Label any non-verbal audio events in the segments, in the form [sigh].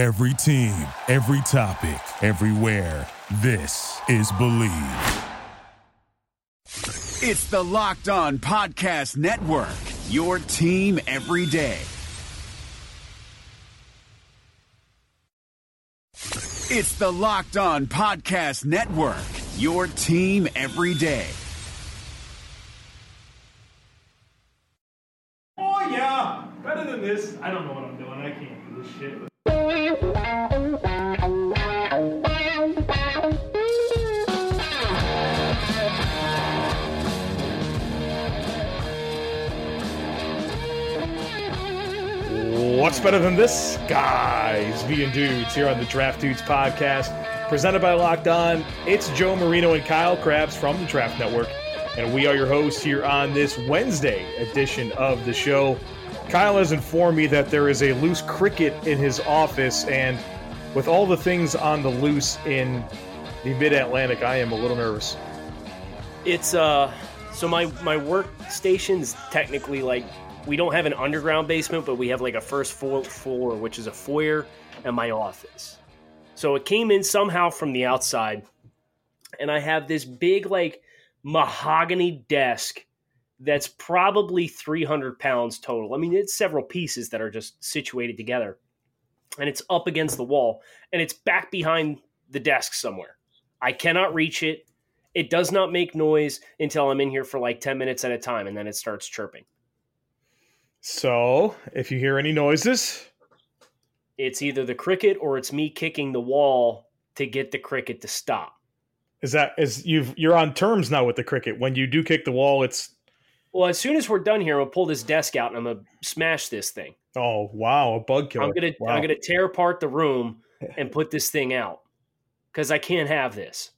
Every team, every topic, everywhere. This is Believe. It's the Locked On Podcast Network, your team every day. It's the Locked On Podcast Network, your team every day. Oh yeah, better than this. I don't know what I'm What's better than this? Guys, being dudes here on the Draft Dudes podcast, presented by Locked On. It's Joe Marino and Kyle Crabbs from the Draft Network, and we are your hosts here on this Wednesday edition of the show. Kyle has informed me that there is a loose cricket in his office, and with all the things on the loose in the Mid Atlantic, I am a little nervous. It's uh so my my workstation's technically like we don't have an underground basement, but we have like a first floor, floor which is a foyer and my office. So it came in somehow from the outside, and I have this big like mahogany desk that's probably 300 pounds total. I mean, it's several pieces that are just situated together, and it's up against the wall, and it's back behind the desk somewhere. I cannot reach it. It does not make noise until I'm in here for like 10 minutes at a time, and then it starts chirping. So, if you hear any noises, It's either the cricket or it's me kicking the wall to get the cricket to stop. is that is you've you're on terms now with the cricket. When you do kick the wall, it's Well, as soon as we're done here, I'm gonna pull this desk out and I'm gonna smash this thing. oh wow, a bug killer. I'm gonna Wow. I'm gonna tear apart the room [laughs] and put this thing out because I can't have this.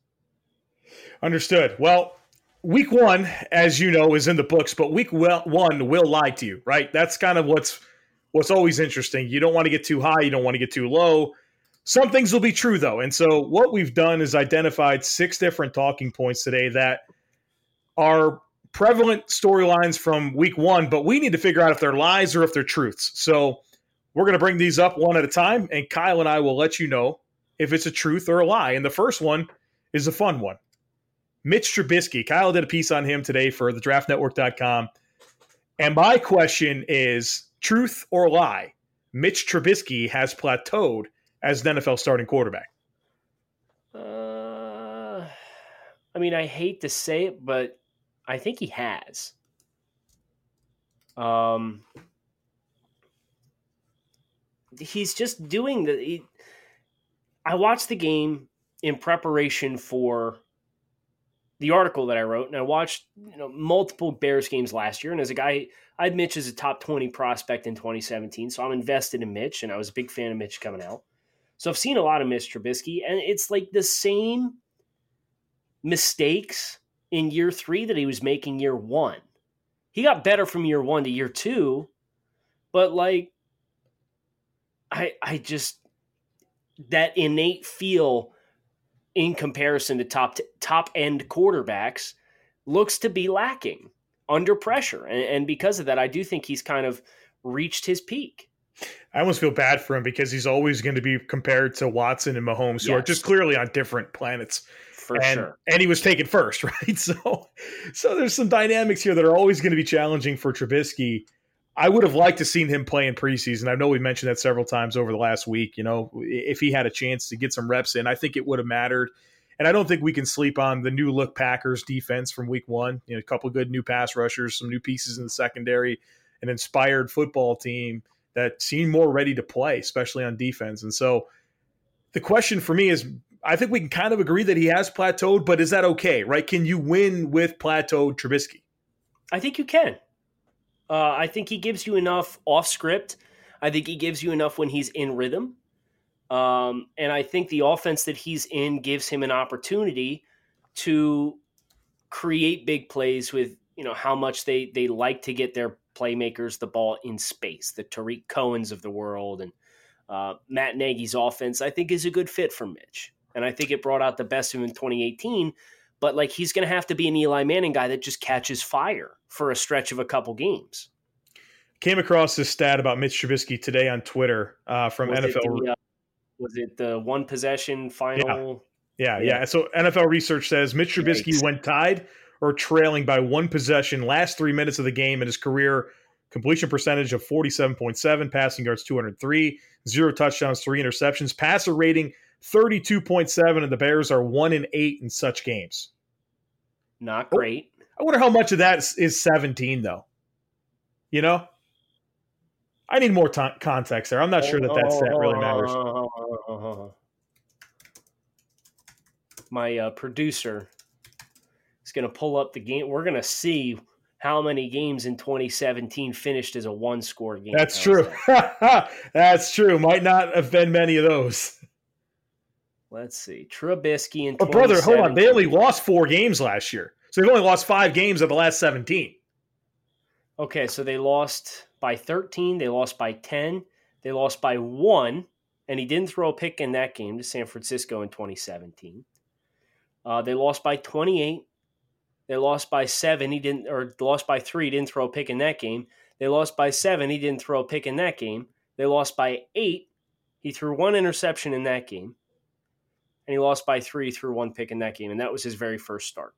Understood. Well, week one, as you know, is in the books, but week well, one will lie to you, right? That's kind of what's what's always interesting. You don't want to get too high, you don't want to get too low. Some things will be true though, and so what we've done is identified six different talking points today that are prevalent storylines from week one, but we need to figure out if they're lies or if they're truths. So we're going to bring these up one at a time, and Kyle and I will let you know if it's a truth or a lie. And the first one is a fun one. Mitch Trubisky. Kyle did a piece on him today for the draftnetwork.com. And my question is truth or lie? Mitch Trubisky has plateaued as an NFL starting quarterback. Uh, I mean, I hate to say it, but I think he has. Um, he's just doing the. He, I watched the game in preparation for the article that I wrote, and I watched you know multiple Bears games last year. And as a guy, I had Mitch as a top twenty prospect in 2017, so I'm invested in Mitch, and I was a big fan of Mitch coming out. So I've seen a lot of Mitch Trubisky, and it's like the same mistakes in year three that he was making year one. He got better from year one to year two, but like I I just that innate feel in comparison to top top end quarterbacks looks to be lacking under pressure, and, and because of that, I do think he's kind of reached his peak. I almost feel bad for him because he's always going to be compared to Watson and Mahomes, who are just clearly on different planets. For and, sure. and he was taken first, [laughs] right? So, so there's some dynamics here that are always going to be challenging for Trubisky. I would have liked to seen him play in preseason. I know we mentioned that several times over the last week. You know, if he had a chance to get some reps in, I think it would have mattered. And I don't think we can sleep on the new look Packers defense from week one. You know, a couple of good new pass rushers, some new pieces in the secondary, an inspired football team that seemed more ready to play, especially on defense. And so the question for me is I think we can kind of agree that he has plateaued, but is that okay, right? Can you win with plateaued Trubisky? I think you can. Uh, I think he gives you enough off script. I think he gives you enough when he's in rhythm. Um, and I think the offense that he's in gives him an opportunity to create big plays with you know how much they they like to get their playmakers the ball in space. The Tarik Cohen's of the world and uh, Matt Nagy's offense, I think, is a good fit for Mitch, and I think it brought out the best of him in 2018. But like he's going to have to be an Eli Manning guy that just catches fire for a stretch of a couple games. Came across this stat about Mitch Trubisky today on Twitter uh, from Was it NFL. the, uh, Was it the one possession final? Yeah, Yeah. yeah. So NFL research says Mitch Trubisky Yikes. went tied or trailing by one possession last three minutes of the game in his career. Completion percentage of 47.7, passing yards 203, zero touchdowns, three interceptions, passer rating 32.7, and the Bears are one and eight in such games. Not Oh. great. I wonder how much of that is, is 17, though. You know? I need more ti context there. I'm not sure that that stat really matters. [laughs] My uh, producer is going to pull up the game. We're going to see how many games in 2017 finished as a one score game. That's true. that? [laughs] That's true. Might not have been many of those. Let's see. Trubisky and But brother, hold on. They only lost four games last year, so they've only lost five games of the last seventeen. Okay, so they lost by 13. They lost by 10. They lost by one, and he didn't throw a pick in that game to San Francisco in 2017. Uh, they lost by 28. They lost by seven. He didn't, or lost by three. He didn't throw a pick in that game. They lost by seven. He didn't throw a pick in that game. They lost by eight. He threw one interception in that game, and he lost by three. Threw one pick in that game, and that was his very first start.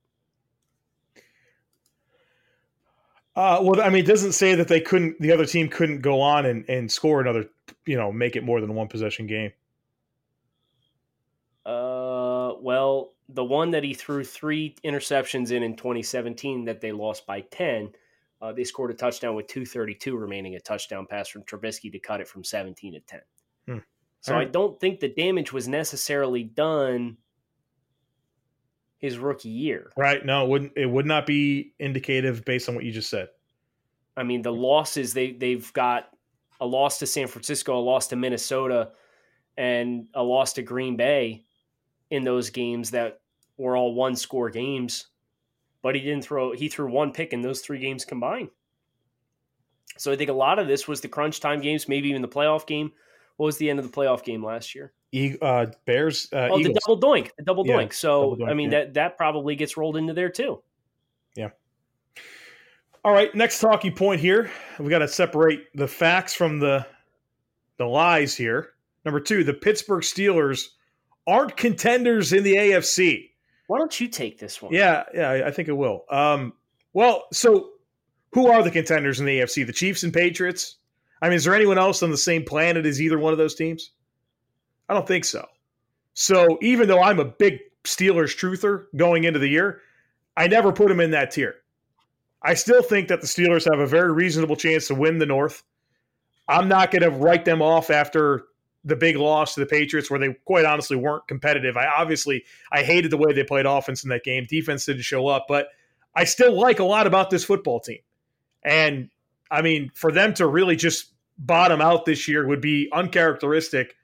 Uh, well, I mean, it doesn't say that they couldn't. The other team couldn't go on and, and score another. You know, make it more than a one possession game. Uh, well, the one that he threw three interceptions in in 2017 that they lost by 10, uh, they scored a touchdown with 232 remaining, a touchdown pass from Trubisky to cut it from 17 to 10. Hmm. So All I don't think the damage was necessarily done his rookie year. Right? No, it wouldn't. It would not be indicative based on what you just said. I mean, the losses they they've got a loss to San Francisco, a loss to Minnesota, and a loss to Green Bay in those games that were all one score games. But he didn't throw he threw one pick in those three games combined. So I think a lot of this was the crunch time games, maybe even the playoff game. What was the end of the playoff game last year? E- uh, Bears. Uh, oh, Eagles. the double doink, the double Yeah, doink. So double doink, I mean yeah. that that probably gets rolled into there too. Yeah. All right, next talking point here. We got to separate the facts from the the lies here. Number two, the Pittsburgh Steelers aren't contenders in the AFC. Why don't you take this one? Yeah, yeah, I- I think it will. Um, well, so who are the contenders in the AFC? The Chiefs and Patriots. I mean, is there anyone else on the same planet as either one of those teams? I don't think so. So even though I'm a big Steelers truther going into the year, I never put them in that tier. I still think that the Steelers have a very reasonable chance to win the North. I'm not going to write them off after the big loss to the Patriots, where they quite honestly weren't competitive. I obviously I hated the way they played offense in that game. Defense didn't show up, but I still like a lot about this football team. And I mean, for them to really just bottom out this year would be uncharacteristic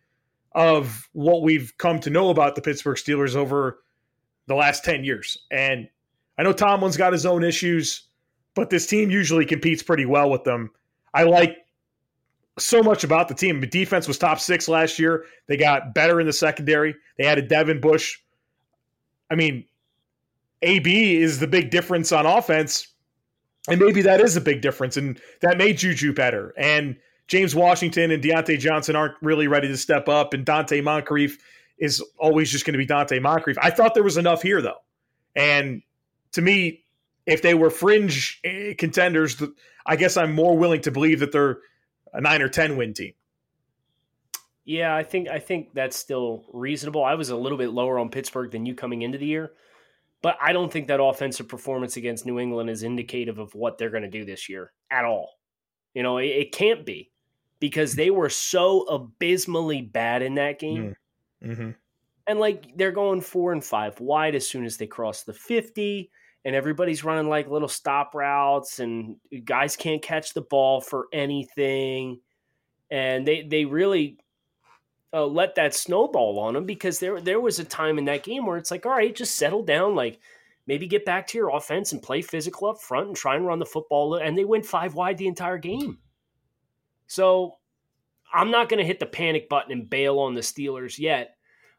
of what we've come to know about the Pittsburgh Steelers over the last 10 years. And I know Tomlin's got his own issues, but this team usually competes pretty well with them. I like so much about the team. The defense was top six last year. They got better in the secondary. They added Devin Bush. I mean, AB is the big difference on offense. And maybe that is a big difference. And that made Juju better. And James Washington and Diontae Johnson aren't really ready to step up. And Donte Moncrief is always just going to be Donte Moncrief. I thought there was enough here, though. And to me, if they were fringe eh, contenders, I guess I'm more willing to believe that they're a nine or 10 win team. Yeah, I think I think that's still reasonable. I was a little bit lower on Pittsburgh than you coming into the year, but I don't think that offensive performance against New England is indicative of what they're going to do this year at all. You know, it, it can't be because they were so abysmally bad in that game. Mm-hmm. And like they're going four and five wide as soon as they cross the 50, and everybody's running like little stop routes, and guys can't catch the ball for anything. And they they really uh, let that snowball on them because there there was a time in that game where it's like, all right, just settle down, like maybe get back to your offense and play physical up front and try and run the football. And they went five wide the entire game. So I'm not going to hit the panic button and bail on the Steelers yet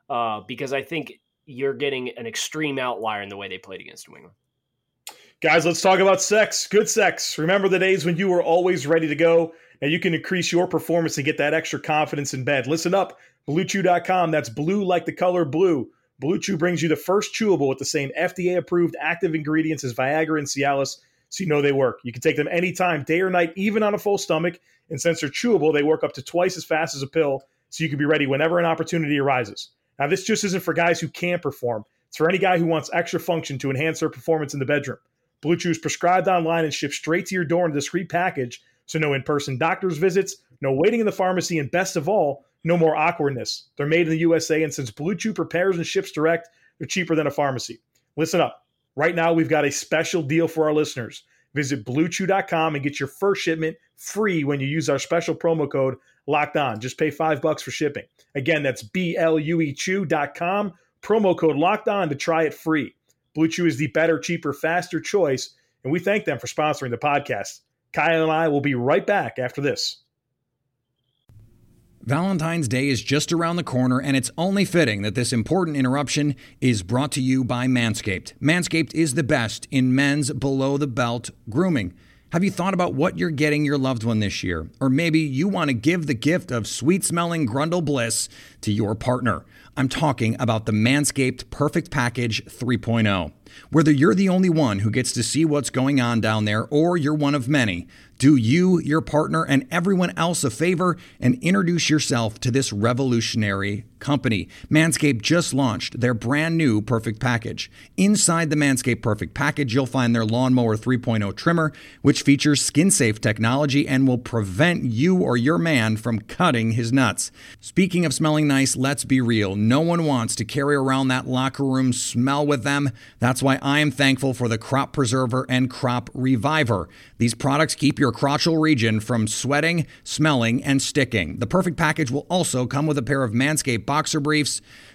uh, because I think you're getting an extreme outlier in the way they played against New England. Guys, let's talk about sex. Good sex. Remember the days when you were always ready to go? Now you can increase your performance and get that extra confidence in bed. Listen up. BlueChew.com, that's blue like the color blue. Blue Chew brings you the first chewable with the same FDA approved active ingredients as Viagra and Cialis, so you know they work. You can take them anytime, day or night, even on a full stomach. And since they're chewable, they work up to twice as fast as a pill, so you can be ready whenever an opportunity arises. Now, this just isn't for guys who can't perform, it's for any guy who wants extra function to enhance their performance in the bedroom. Blue Chew is prescribed online and shipped straight to your door in a discreet package, so no in person doctor's visits, no waiting in the pharmacy, and best of all, no more awkwardness. They're made in the USA, and since Blue Chew prepares and ships direct, they're cheaper than a pharmacy. Listen up. Right now, we've got a special deal for our listeners. Visit bluechew.com and get your first shipment free when you use our special promo code locked on. Just pay five bucks for shipping. Again, that's B L U E Chew.com, promo code locked on to try it free. Blue Chew is the better, cheaper, faster choice, and we thank them for sponsoring the podcast. Kyle and I will be right back after this. Valentine's Day is just around the corner, and it's only fitting that this important interruption is brought to you by Manscaped. Manscaped is the best in men's below the belt grooming. Have you thought about what you're getting your loved one this year? Or maybe you want to give the gift of sweet smelling grundle bliss to your partner. I'm talking about the Manscaped Perfect Package 3.0. Whether you're the only one who gets to see what's going on down there or you're one of many, do you, your partner, and everyone else a favor and introduce yourself to this revolutionary company. Manscaped just launched their brand new Perfect Package. Inside the Manscaped Perfect Package, you'll find their Lawnmower 3.0 trimmer, which features skin safe technology and will prevent you or your man from cutting his nuts. Speaking of smelling nice, let's be real. No one wants to carry around that locker room smell with them. That's why I am thankful for the Crop Preserver and Crop Reviver. These products keep your crotchal region from sweating, smelling, and sticking. The perfect package will also come with a pair of Manscaped boxer briefs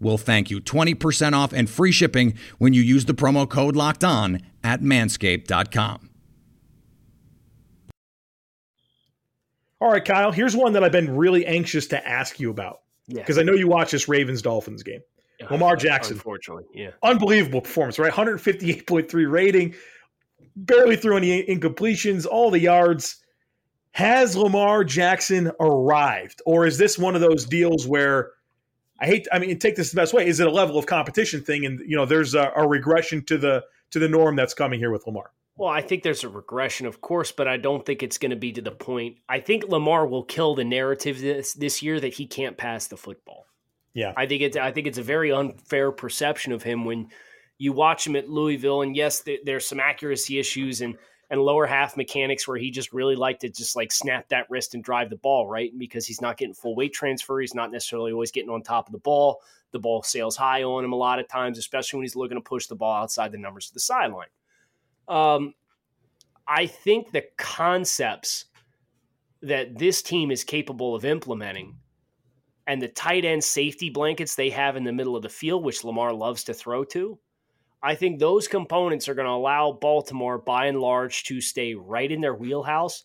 will thank you. 20% off and free shipping when you use the promo code locked on at manscaped.com. All right, Kyle, here's one that I've been really anxious to ask you about Yeah. because I know you watch this Ravens Dolphins game. Lamar Jackson. Unfortunately, yeah. Unbelievable performance, right? 158.3 rating, barely threw any incompletions, all the yards. Has Lamar Jackson arrived? Or is this one of those deals where I hate I mean take this the best way. Is it a level of competition thing and you know there's a, a regression to the to the norm that's coming here with Lamar? Well, I think there's a regression, of course, but I don't think it's going to be to the point. I think Lamar will kill the narrative this this year that he can't pass the football. Yeah. I think it's I think it's a very unfair perception of him when you watch him at Louisville, and yes, th- there's some accuracy issues and and lower half mechanics where he just really liked to just like snap that wrist and drive the ball right because he's not getting full weight transfer. He's not necessarily always getting on top of the ball. The ball sails high on him a lot of times, especially when he's looking to push the ball outside the numbers to the sideline. Um, I think the concepts that this team is capable of implementing and the tight end safety blankets they have in the middle of the field, which Lamar loves to throw to, I think those components are going to allow Baltimore, by and large, to stay right in their wheelhouse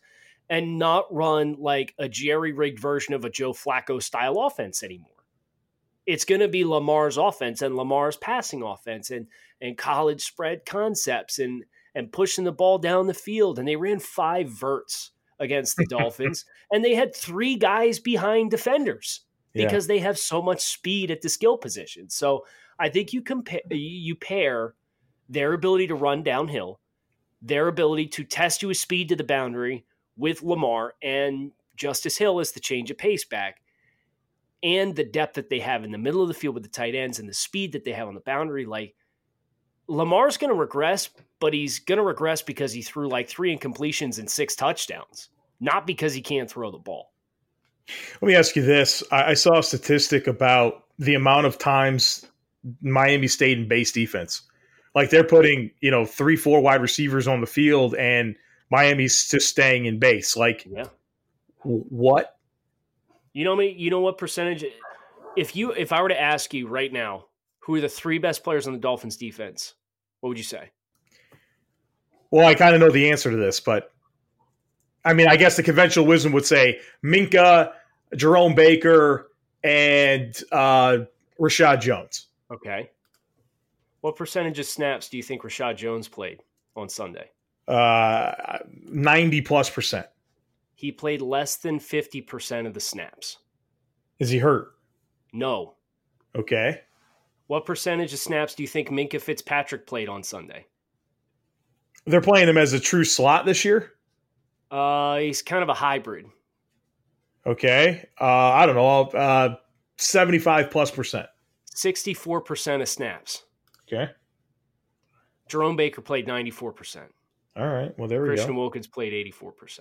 and not run like a jerry rigged version of a Joe Flacco style offense anymore. It's going to be Lamar's offense and Lamar's passing offense and and college spread concepts and and pushing the ball down the field. And they ran five verts against the Dolphins, [laughs] and they had three guys behind defenders Yeah. because they have so much speed at the skill position. So I think you compare you pair their ability to run downhill, their ability to test you with speed to the boundary with Lamar and Justice Hill as the change of pace back, and the depth that they have in the middle of the field with the tight ends and the speed that they have on the boundary. Like Lamar's going to regress, but he's going to regress because he threw like three incompletions and six touchdowns, not because he can't throw the ball. Let me ask you this. I, I saw a statistic about the amount of times Miami stayed in base defense. Like they're putting, you know, three, four wide receivers on the field and Miami's just staying in base. Like Yeah. what? You know me. You know what percentage? If you, if I were to ask you right now, who are the three best players on the Dolphins defense, what would you say? Well, I kind of know the answer to this, but I mean, I guess the conventional wisdom would say Minkah, Jerome Baker, and uh, Reshad Jones. Okay. What percentage of snaps do you think Reshad Jones played on Sunday? Uh, 90 plus percent. He played less than 50% of the snaps. Is he hurt? No. Okay. What percentage of snaps do you think Minkah Fitzpatrick played on Sunday? They're playing him as a true slot this year. Uh, he's kind of a hybrid. Okay. Uh, I don't know. Uh, 75 plus percent. 64% of snaps. Okay. Jerome Baker played 94%. All right. Well, there we Christian go. Christian Wilkins played 84%.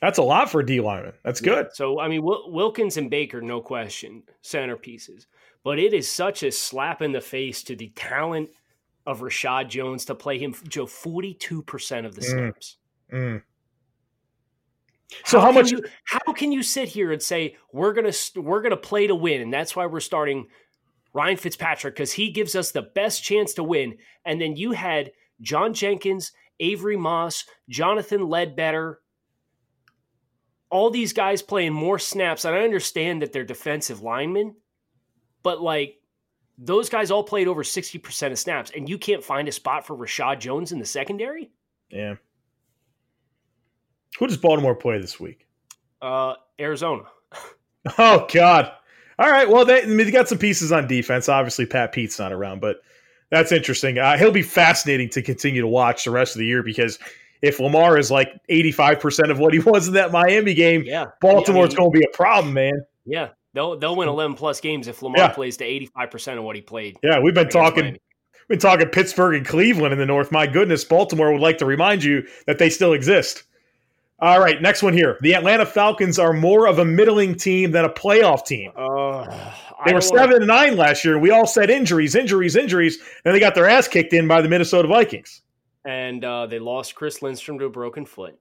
That's a lot for a D lineman. That's good. Yeah. So, I mean, Wil- Wilkins and Baker, no question, centerpieces. But it is such a slap in the face to the talent of Reshad Jones to play him, Joe, 42% of the Mm. snaps. Mm. So how, can much? You, how can you sit here and say we're gonna we're gonna play to win, and that's why we're starting Ryan Fitzpatrick because he gives us the best chance to win, and then you had John Jenkins, Avery Moss, Jonathan Ledbetter, all these guys playing more snaps, and I understand that they're defensive linemen, but like those guys all played over sixty percent of snaps, and you can't find a spot for Reshad Jones in the secondary. yeah. Who does Baltimore play this week? Uh, Arizona. [laughs] Oh God! All right. Well, they, I mean, they got some pieces on defense. Obviously, Pat Pete's not around, but that's interesting. Uh, he'll be fascinating to continue to watch the rest of the year because if Lamar is like eighty-five percent of what he was in that Miami game, Yeah, Baltimore's I mean, going to be a problem, man. Yeah, they'll they'll win eleven plus games if Lamar Yeah. plays to eighty five percent of what he played. Yeah, we've been talking. Miami. We've been talking Pittsburgh and Cleveland in the North. My goodness, Baltimore would like to remind you that they still exist. All right, next one here. The Atlanta Falcons are more of a middling team than a playoff team. Uh, They were seven and nine last year. We all said injuries, injuries, injuries, and they got their ass kicked in by the Minnesota Vikings. and uh, they lost Chris Lindstrom to a broken foot.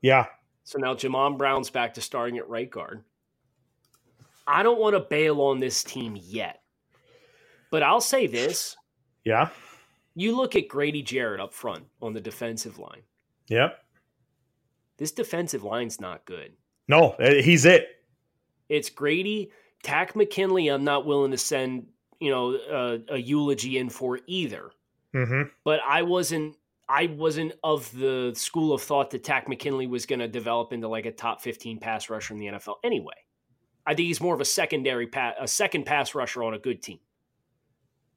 Yeah, So now Jamon Brown's back to starting at right guard. I don't want to bail on this team yet, but I'll say this: yeah, you look at Grady Jarrett up front on the defensive line. yeah. This defensive line's not good. No, eh, he's it. It's Grady, Takk McKinley. I'm not willing to send you know a, a eulogy in for either. hmm but I wasn't I wasn't of the school of thought that Takk McKinley was going to develop into like a top 15 pass rusher in the NFL anyway. I think he's more of a secondary pass, a second pass rusher on a good team.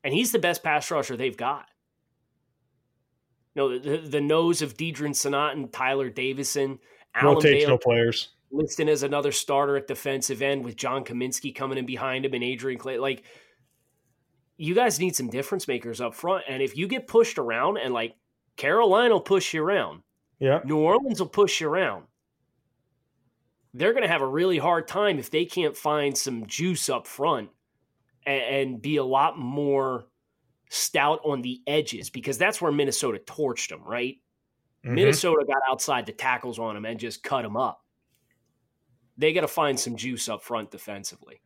And he's the best pass rusher they've got. No, the, the nose of Deadrin Senat and Tyler Davison, Alan Rotational Bailey players. listed as another starter at defensive end with John Cominsky coming in behind him and Adrian Clay. Like, you guys need some difference makers up front. And if you get pushed around, and like Carolina will push you around, Yeah, New Orleans will push you around, they're going to have a really hard time if they can't find some juice up front and, and be a lot more stout on the edges because that's where Minnesota torched them, right? Mhm. Minnesota got outside the tackles on them and just cut them up. They got to find some juice up front defensively.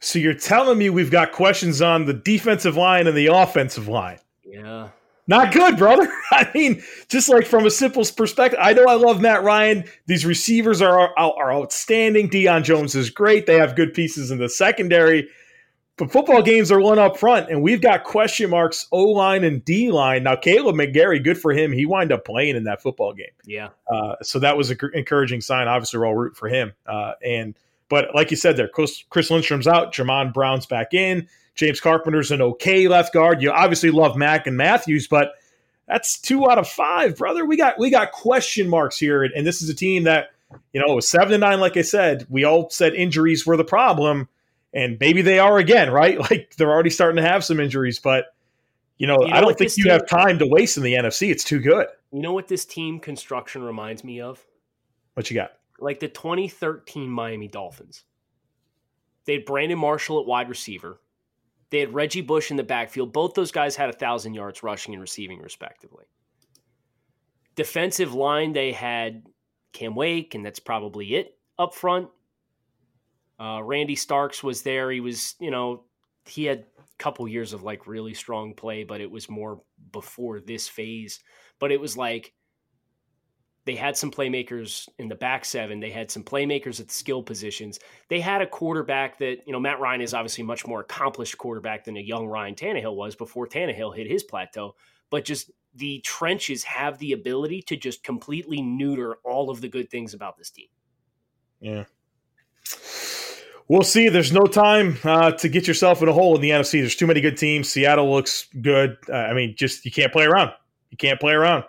So you're telling me we've got questions on the defensive line and the offensive line? Yeah. Not good, brother. [laughs] I mean, just like from a simple perspective, I know I love Matt Ryan. These receivers are are outstanding. Deion Jones is great. They have good pieces in the secondary. But football games are one up front, and we've got question marks O line and D line. Now, Kaleb McGary, good for him. He wound up playing in that football game. Yeah. Uh, so that was an encouraging sign. Obviously, we're all root for him. Uh, and but like you said, there, Chris, Chris Lindstrom's out. Jamon Brown's back in. James Carpenter's an okay left guard. You obviously love Mack and Matthews, but that's two out of five, brother. We got we got question marks here, and, and this is a team that you know it was seven to nine. Like I said, we all said injuries were the problem, and maybe they are again, right? [laughs] Like they're already starting to have some injuries, but you know, You know I don't think you team- have time to waste in the NFC. It's too good. You know what this team construction reminds me of? What you got? Like the 2013 Miami Dolphins. They had Brandon Marshall at wide receiver. They had Reggie Bush in the backfield. Both those guys had a thousand yards rushing and receiving, respectively. Defensive line, they had Cam Wake, and that's probably it up front. Uh, Randy Starks was there. He was, you know, he had a couple years of like really strong play, but it was more before this phase. But it was like they had some playmakers in the back seven. They had some playmakers at the skill positions. They had a quarterback that, you know, Matt Ryan is obviously a much more accomplished quarterback than a young Ryan Tannehill was before Tannehill hit his plateau. But just the trenches have the ability to just completely neuter all of the good things about this team. Yeah. We'll see. There's no time uh, to get yourself in a hole in the NFC. There's too many good teams. Seattle looks good. Uh, I mean, just you can't play around. You can't play around.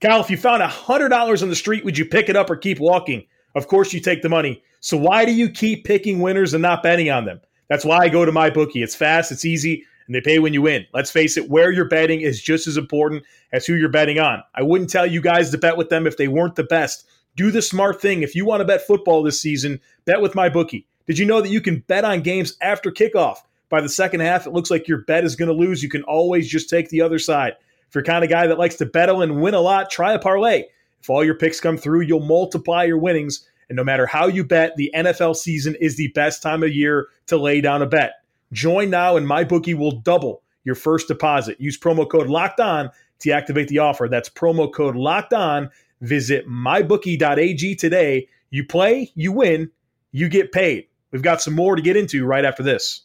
Kyle, if you found $100 on the street, would you pick it up or keep walking? Of course, you take the money. So why do you keep picking winners and not betting on them? That's why I go to my bookie. It's fast, it's easy, and they pay when you win. Let's face it, where you're betting is just as important as who you're betting on. I wouldn't tell you guys to bet with them if they weren't the best. Do the smart thing. If you want to bet football this season, bet with my bookie. Did you know that you can bet on games after kickoff? By the second half, it looks like your bet is going to lose. You can always just take the other side. If you're kind of guy that likes to bet and win a lot, try a parlay. If all your picks come through, you'll multiply your winnings. And no matter how you bet, the NFL season is the best time of year to lay down a bet. Join now, and my bookie will double your first deposit. Use promo code Locked On to activate the offer. That's promo code Locked On. Visit mybookie.ag today. You play, you win, you get paid. We've got some more to get into right after this.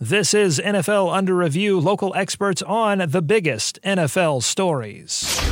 This is NFL Under Review, local experts on the biggest NFL stories.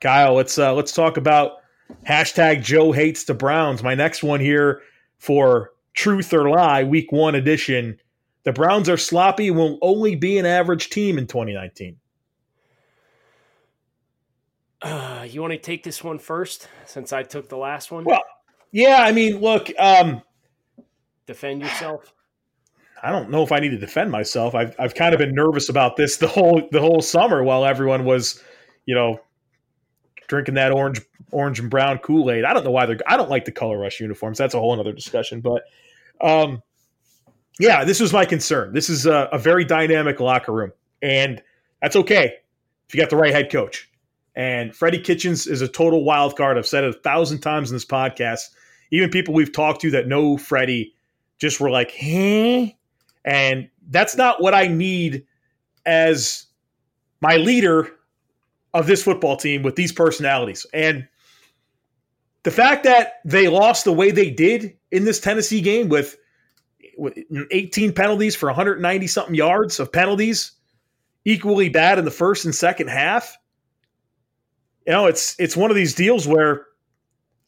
Kyle, let's uh, let's talk about hashtag Joe hates the Browns. My next one here for Truth or Lie, Week One edition. The Browns are sloppy and will only be an average team in 2019. Uh, you want to take this one first, since I took the last one? Well, yeah. I mean, look. Um, Defend yourself. I don't know if I need to defend myself. I've I've kind of been nervous about this the whole the whole summer while everyone was, you know, drinking that orange orange and brown Kool Aid. I don't know why they're. I don't like the color rush uniforms. That's a whole other discussion. But um, yeah, this was my concern. This is a, a very dynamic locker room, and that's okay if you got the right head coach. And Freddie Kitchens is a total wild card. I've said it a thousand times in this podcast. Even people we've talked to that know Freddie just were like, "Huh," and that's not what I need as my leader of this football team with these personalities. And the fact that they lost the way they did in this Tennessee game with, with 18 penalties for 190 something yards of penalties, equally bad in the first and second half. You know, it's it's one of these deals where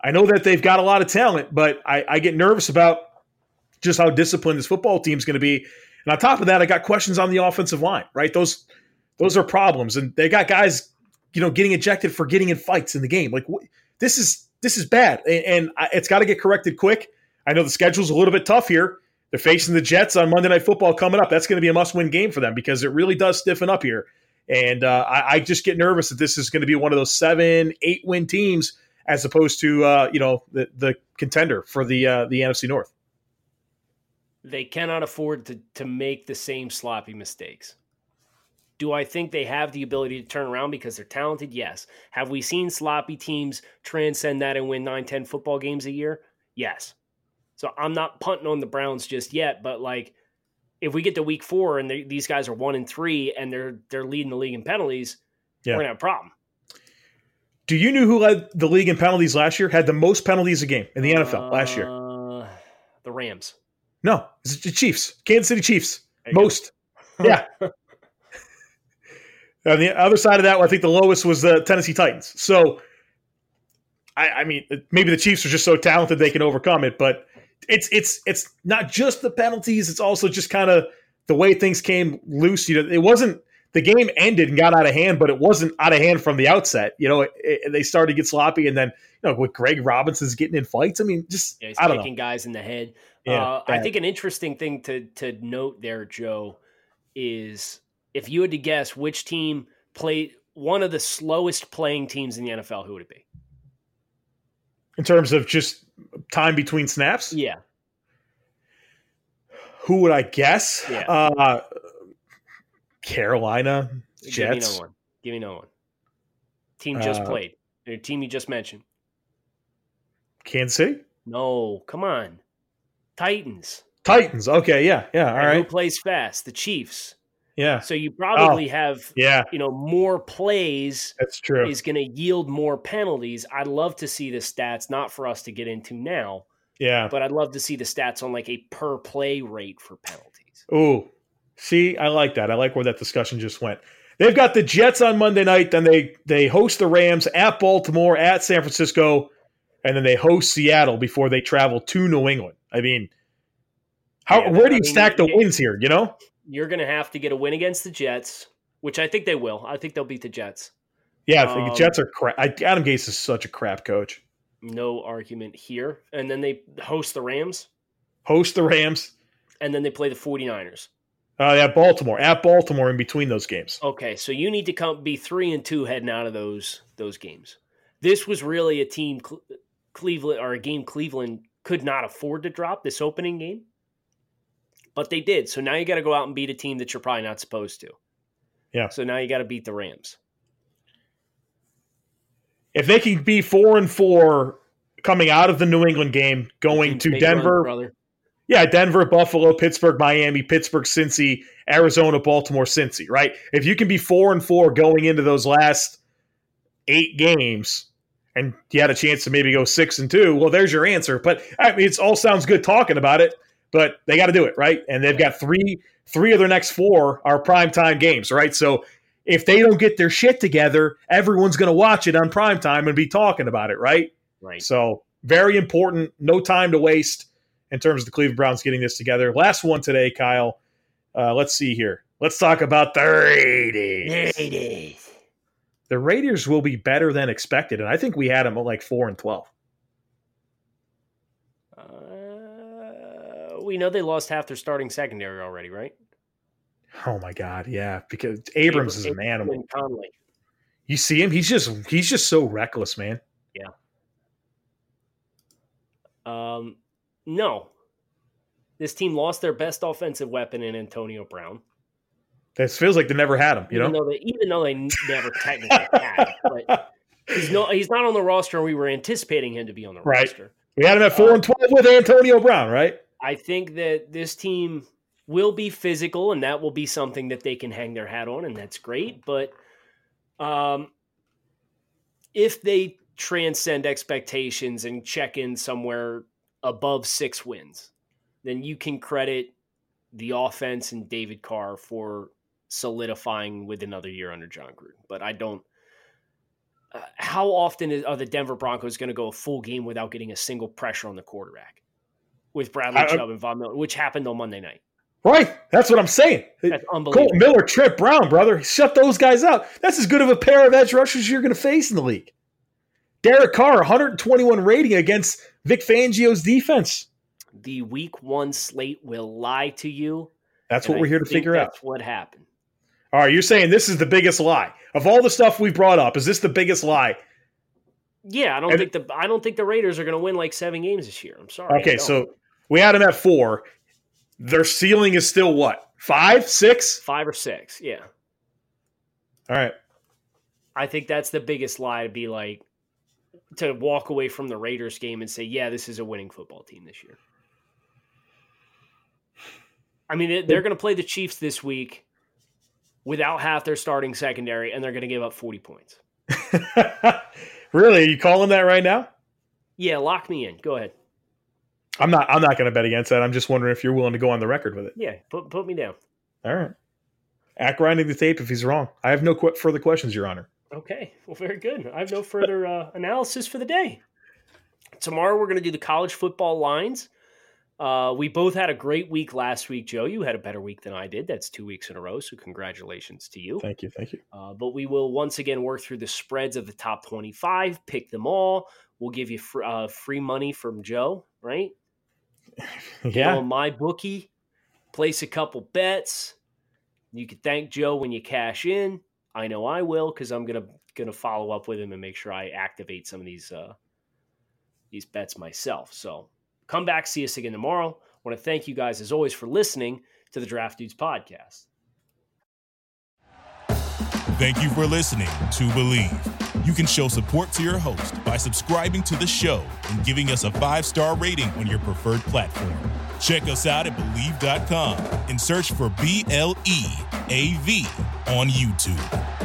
I know that they've got a lot of talent, but I, I get nervous about just how disciplined this football team is going to be. And on top of that, I got questions on the offensive line. Right, those those are problems, and they got guys you know, getting ejected for getting in fights in the game. Like wh- this is this is bad, and, and I, it's got to get corrected quick. I know the schedule's a little bit tough here. They're facing the Jets on Monday Night Football coming up. That's going to be a must-win game for them because it really does stiffen up here. And uh, I, I, just get nervous that this is going to be one of those seven, eight-win teams as opposed to uh, you know the the contender for the uh, the NFC North. They cannot afford to to make the same sloppy mistakes. Do I think they have the ability to turn around because they're talented? Yes. Have we seen sloppy teams transcend that and win 9, 10 football games a year? Yes. So I'm not punting on the Browns just yet, but like if we get to week four and these guys are one and three and they're they're leading the league in penalties, yeah. we're gonna have a problem. Do you know who led the league in penalties last year? Had the most penalties a game in the NFL uh, last year? The Rams. No, it's the Chiefs. Kansas City Chiefs. Most. Yeah. [laughs] On the other side of that, I think the lowest was the Tennessee Titans. So, I, I mean, maybe the Chiefs are just so talented they can overcome it, but it's it's it's not just the penalties; it's also just kind of the way things came loose. You know, it wasn't the game ended and got out of hand, but it wasn't out of hand from the outset. You know, it, it, they started to get sloppy, and then you know with Greg Robinson's getting in fights. I mean, just Yeah, he's I don't kicking know. guys in the head. Yeah, uh, I think an interesting thing to to note there, Joe, is if you had to guess which team played one of the slowest playing teams in the NFL, who would it be? in terms of just time between snaps. Yeah, Who would I guess? Yeah. Uh, Carolina give me Jets. another one. Give me no one. Team just Uh, played. Or team you just mentioned. Kansas City No, come on. Titans. Titans. Okay, yeah, yeah. All And Who plays fast? The Chiefs. Yeah, So you oh, probably have yeah. you know more plays That's true. is going to yield more penalties. I'd love to see the stats, not for us to get into now, Yeah. but I'd love to see the stats on like a per play rate for penalties. Ooh, see, I like that. I like where that discussion just went. They've got the Jets on Monday night, then they they host the Rams at Baltimore, at San Francisco, and then they host Seattle before they travel to New England. I mean, how Yeah, where do I you mean, stack the it- wins here? You know? You're going to have to get a win against the Jets, which I think they will. I think they'll beat the Jets. Yeah, I think Um, Jets are crap. Adam Gase is such a crap coach. No argument here. And then they host the Rams, Host the Rams. and then they play the 49ers. Uh, yeah, Baltimore at Baltimore in between those games. Okay, so you need to come be three and two heading out of those those games. This was really a team Cle- Cleveland or a game Cleveland could not afford to drop this opening game, but they did. So now you got to go out and beat a team that you're probably not supposed to. Yeah. So now you got to beat the Rams. If they can be four and four coming out of the New England game, going to big runs, Denver, brother. Yeah, Denver, Buffalo, Pittsburgh, Miami, Pittsburgh, Cincy, Arizona, Baltimore, Cincy, right? If you can be four and four going into those last eight games and you had a chance to maybe go six and two, well, there's your answer. But I mean, it all sounds good talking about it, but they got to do it, right? And they've got three, three of their next four are primetime games, right? So if they don't get their shit together, everyone's going to watch it on primetime and be talking about it, right? Right. So very important. No time to waste in terms of the Cleveland Browns getting this together. Last one today, Kyle. Uh, let's see here. Let's talk about the Raiders. Raiders. The Raiders will be better than expected, and I think we had them at like four and twelve. Uh, we know they lost half their starting secondary already, right? Oh my God, yeah, because Abrams is an animal. and Conley. You see him; he's just he's just so reckless, man. Yeah. Um, no. This team lost their best offensive weapon in Antonio Brown. This feels like they never had him. You even know, though they even though they never technically had, him, but [laughs] he's no he's not on the roster. and We were anticipating him to be on the Right. roster. we had him at four and twelve with Antonio Brown, right? I think that this team will be physical, and that will be something that they can hang their hat on, and that's great. But um, if they transcend expectations and check in somewhere above six wins, then you can credit the offense and David Carr for solidifying with another year under Jon Gruden. But I don't. Uh, how often is, are the Denver Broncos going to go a full game without getting a single pressure on the quarterback with Bradley I- Chubb and Von Miller, which happened on Monday night? Right. That's what I'm saying. That's unbelievable. Colt. Miller, Trip Brown, brother. Shut those guys out. That's as good of a pair of edge rushers you're going to face in the league. Derek Carr, 121 rating against Vic Fangio's defense. The week one slate will lie to you. That's what I we're here to figure out. That's what happened. All right, you're saying this is the biggest lie of all the stuff we brought up. Is this the biggest lie? Yeah, I don't And- think the I don't think the Raiders are going to win like seven games this year. I'm sorry. Okay, so we had them at four. Their ceiling is still what? five, six, five or six. Yeah, All right. I think that's the biggest lie to be like to walk away from the Raiders game and say, yeah, this is a winning football team this year. I mean, they're going to play the Chiefs this week without half their starting secondary, and they're going to give up 40 points. [laughs] really? Are you calling that right now? Yeah, lock me in. Go ahead. I'm not. I'm not going to bet against that. I'm just wondering if you're willing to go on the record with it. Yeah, put put me down. All right. Act grinding the tape if he's wrong. I have no qu- further questions, Your Honor. Okay, well, very good. I have no further uh, analysis for the day. Tomorrow we're going to do the college football lines. Uh, we both had a great week last week, Joe. You had a better week than I did. That's two weeks in a row, so congratulations to you. Thank you. Thank you. Uh, but we will once again work through the spreads of the top 25, pick them all. We'll give you fr- uh, free money from Joe, right? [laughs] Yeah. on my bookie, place a couple bets. You can thank Joe when you cash in. I know I will because I'm gonna gonna follow up with him and make sure I activate some of these uh, these bets myself. So come back, see us again tomorrow. I want to thank you guys as always for listening to the Draft Dudes podcast. Thank you for listening to Bleav. You can show support to your host by subscribing to the show and giving us a five star rating on your preferred platform. Check us out at Bleav.com and search for B L E A V on YouTube.